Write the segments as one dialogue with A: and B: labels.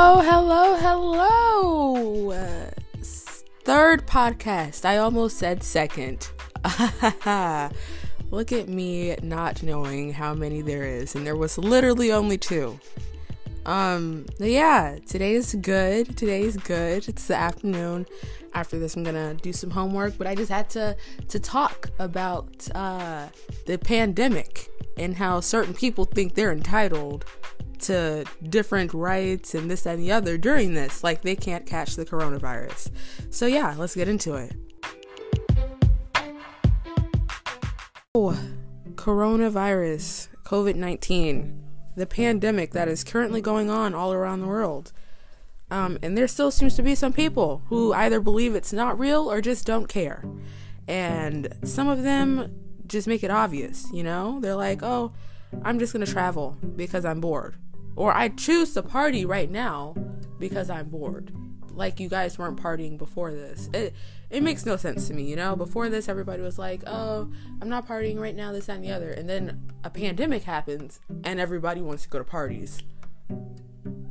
A: Oh, hello, hello. Third podcast. I almost said second. Look at me not knowing how many there is, and there was literally only two. Um, yeah, today is good. Today is good. It's the afternoon. After this, I'm gonna do some homework, but I just had to to talk about uh, the pandemic and how certain people think they're entitled to different rights and this and the other during this. Like they can't catch the coronavirus. So, yeah, let's get into it. Oh, coronavirus, COVID 19, the pandemic that is currently going on all around the world. Um, and there still seems to be some people who either believe it's not real or just don't care. And some of them just make it obvious, you know? They're like, oh, I'm just gonna travel because I'm bored. Or I choose to party right now because I'm bored. Like you guys weren't partying before this. It it makes no sense to me, you know? Before this everybody was like, "Oh, I'm not partying right now, this and the other." And then a pandemic happens and everybody wants to go to parties.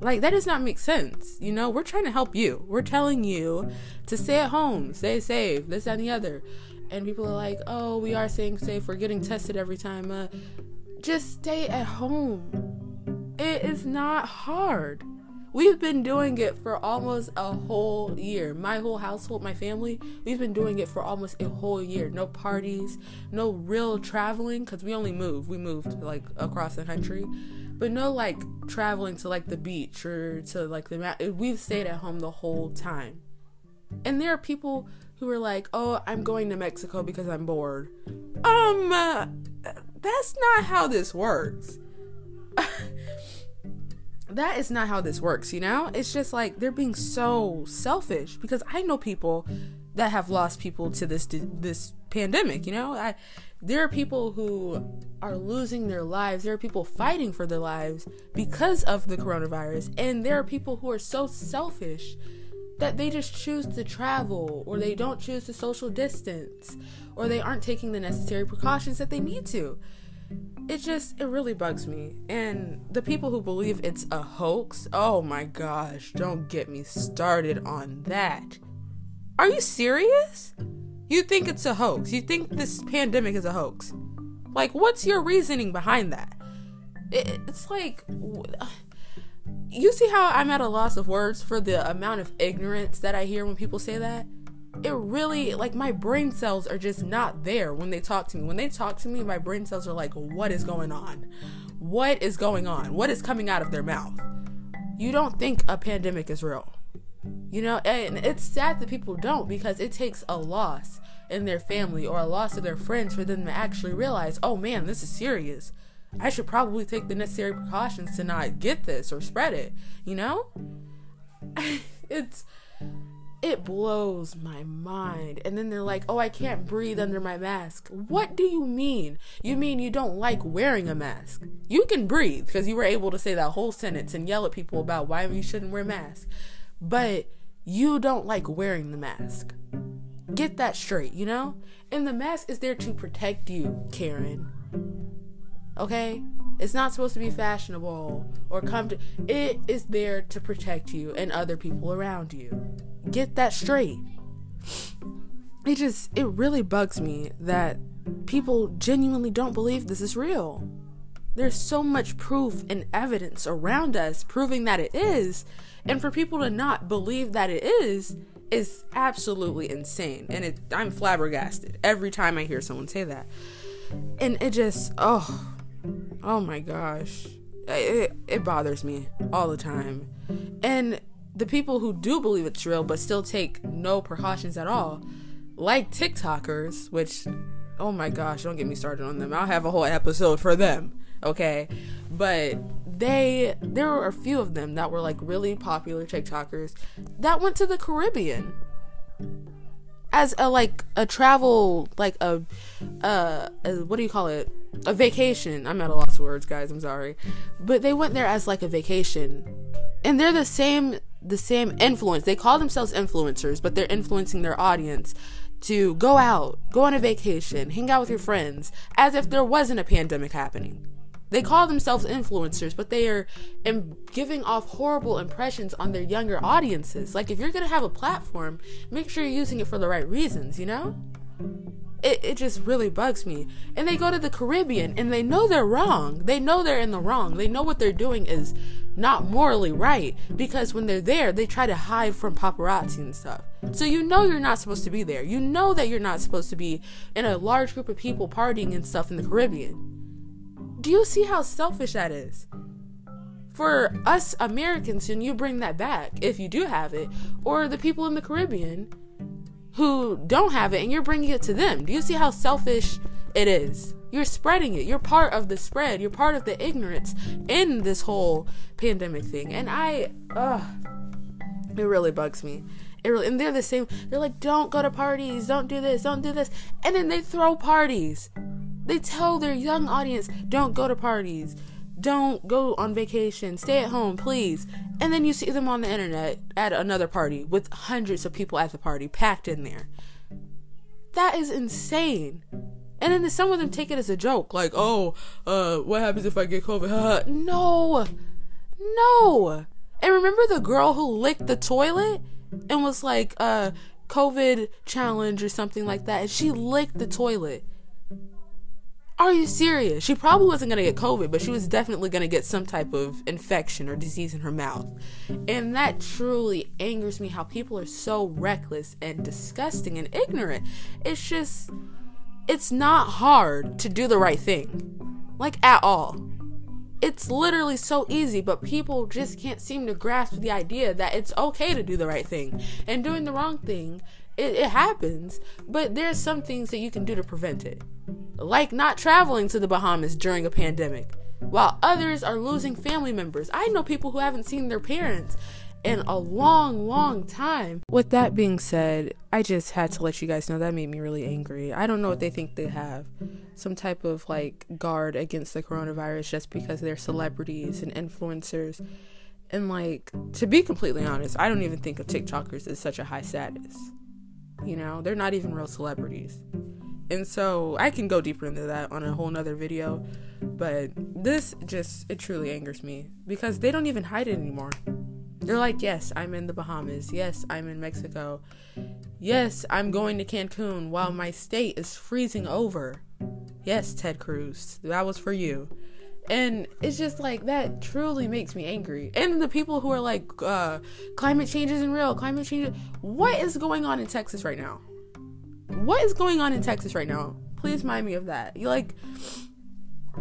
A: Like that does not make sense. You know, we're trying to help you. We're telling you to stay at home, stay safe, this and the other. And people are like, "Oh, we are staying safe. We're getting tested every time." Uh, just stay at home it is not hard. We've been doing it for almost a whole year. My whole household, my family, we've been doing it for almost a whole year. No parties, no real traveling, because we only moved. We moved like across the country, but no like traveling to like the beach or to like the. We've stayed at home the whole time. And there are people who are like, "Oh, I'm going to Mexico because I'm bored." Um, uh, that's not how this works. That is not how this works, you know? It's just like they're being so selfish because I know people that have lost people to this this pandemic, you know? I there are people who are losing their lives. There are people fighting for their lives because of the coronavirus, and there are people who are so selfish that they just choose to travel or they don't choose to social distance or they aren't taking the necessary precautions that they need to it just it really bugs me. And the people who believe it's a hoax oh my gosh don't get me started on that. Are you serious? You think it's a hoax. You think this pandemic is a hoax. Like what's your reasoning behind that? It, it's like you see how i'm at a loss of words for the amount of ignorance that i hear when people say that it really like my brain cells are just not there when they talk to me. When they talk to me, my brain cells are like, what is going on? What is going on? What is coming out of their mouth? You don't think a pandemic is real. You know, and it's sad that people don't because it takes a loss in their family or a loss of their friends for them to actually realize, oh man, this is serious. I should probably take the necessary precautions to not get this or spread it, you know? it's it blows my mind. And then they're like, oh, I can't breathe under my mask. What do you mean? You mean you don't like wearing a mask? You can breathe because you were able to say that whole sentence and yell at people about why you shouldn't wear masks. But you don't like wearing the mask. Get that straight, you know? And the mask is there to protect you, Karen. Okay? It's not supposed to be fashionable or come to. It is there to protect you and other people around you. Get that straight. It just, it really bugs me that people genuinely don't believe this is real. There's so much proof and evidence around us proving that it is, and for people to not believe that it is is absolutely insane. And it, I'm flabbergasted every time I hear someone say that. And it just, oh, oh my gosh, it, it bothers me all the time. And the people who do believe it's real but still take no precautions at all, like TikTokers, which, oh my gosh, don't get me started on them. I'll have a whole episode for them, okay? But they, there were a few of them that were like really popular TikTokers that went to the Caribbean as a like a travel like a uh a, what do you call it? A vacation. I'm at a loss of words guys. I'm sorry. But they went there as like a vacation. And they're the same the same influence. They call themselves influencers, but they're influencing their audience to go out, go on a vacation, hang out with your friends, as if there wasn't a pandemic happening. They call themselves influencers, but they are Im- giving off horrible impressions on their younger audiences. Like, if you're gonna have a platform, make sure you're using it for the right reasons, you know? It, it just really bugs me. And they go to the Caribbean and they know they're wrong. They know they're in the wrong. They know what they're doing is not morally right because when they're there, they try to hide from paparazzi and stuff. So you know you're not supposed to be there. You know that you're not supposed to be in a large group of people partying and stuff in the Caribbean. Do you see how selfish that is? For us Americans, and you bring that back if you do have it, or the people in the Caribbean who don't have it and you're bringing it to them. Do you see how selfish it is? You're spreading it. You're part of the spread. You're part of the ignorance in this whole pandemic thing. And I, ugh, it really bugs me. It really, and they're the same. They're like, don't go to parties, don't do this, don't do this, and then they throw parties. They tell their young audience, don't go to parties, don't go on vacation, stay at home, please. And then you see them on the internet at another party with hundreds of people at the party packed in there. That is insane. And then some of them take it as a joke, like, oh, uh, what happens if I get COVID? no, no. And remember the girl who licked the toilet and was like, uh, COVID challenge or something like that, and she licked the toilet. Are you serious? She probably wasn't going to get COVID, but she was definitely going to get some type of infection or disease in her mouth. And that truly angers me how people are so reckless and disgusting and ignorant. It's just, it's not hard to do the right thing. Like, at all. It's literally so easy, but people just can't seem to grasp the idea that it's okay to do the right thing. And doing the wrong thing, it, it happens, but there's some things that you can do to prevent it like not traveling to the Bahamas during a pandemic, while others are losing family members. I know people who haven't seen their parents in a long, long time. With that being said, I just had to let you guys know that made me really angry. I don't know what they think they have. Some type of like guard against the coronavirus just because they're celebrities and influencers. And like, to be completely honest, I don't even think of TikTokers as such a high status. You know, they're not even real celebrities. And so I can go deeper into that on a whole nother video. But this just, it truly angers me because they don't even hide it anymore. They're like, yes, I'm in the Bahamas. Yes, I'm in Mexico. Yes, I'm going to Cancun while my state is freezing over. Yes, Ted Cruz, that was for you. And it's just like that truly makes me angry. And the people who are like, uh, climate change isn't real, climate change. What is going on in Texas right now? what is going on in Texas right now? Please remind me of that. You like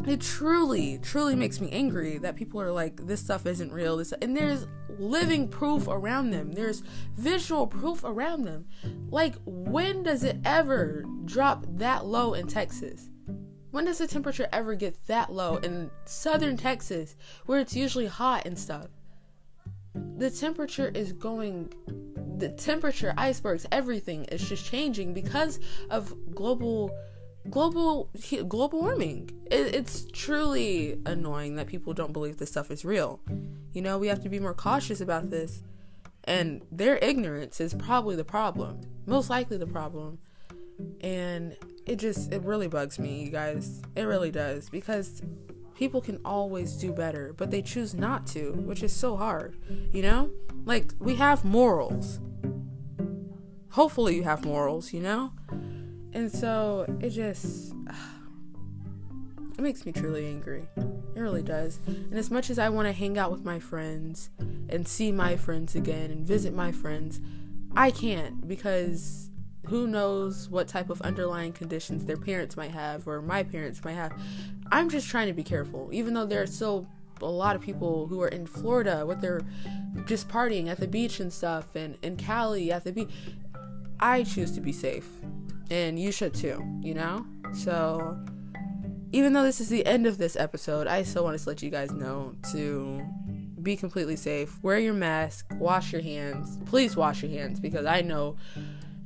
A: it truly, truly makes me angry that people are like, this stuff isn't real. This and there's living proof around them. There's visual proof around them. Like, when does it ever drop that low in Texas? When does the temperature ever get that low in southern Texas, where it's usually hot and stuff? The temperature is going the temperature, icebergs, everything is just changing because of global global global warming. It, it's truly annoying that people don't believe this stuff is real. You know, we have to be more cautious about this. And their ignorance is probably the problem. Most likely the problem. And it just it really bugs me, you guys. It really does because people can always do better, but they choose not to, which is so hard, you know? Like, we have morals. Hopefully, you have morals, you know? And so it just. It makes me truly angry. It really does. And as much as I want to hang out with my friends and see my friends again and visit my friends, I can't because who knows what type of underlying conditions their parents might have or my parents might have. I'm just trying to be careful, even though there are still a lot of people who are in Florida with their just partying at the beach and stuff and in Cali at the beach. I choose to be safe. And you should too, you know? So even though this is the end of this episode, I still want to let you guys know to be completely safe. Wear your mask, wash your hands. Please wash your hands because I know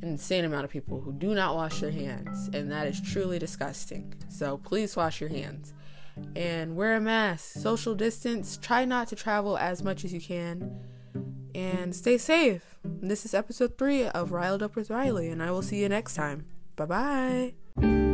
A: an insane amount of people who do not wash their hands, and that is truly disgusting. So please wash your hands and wear a mask, social distance, try not to travel as much as you can, and stay safe. This is episode three of Riled Up with Riley, and I will see you next time. Bye bye.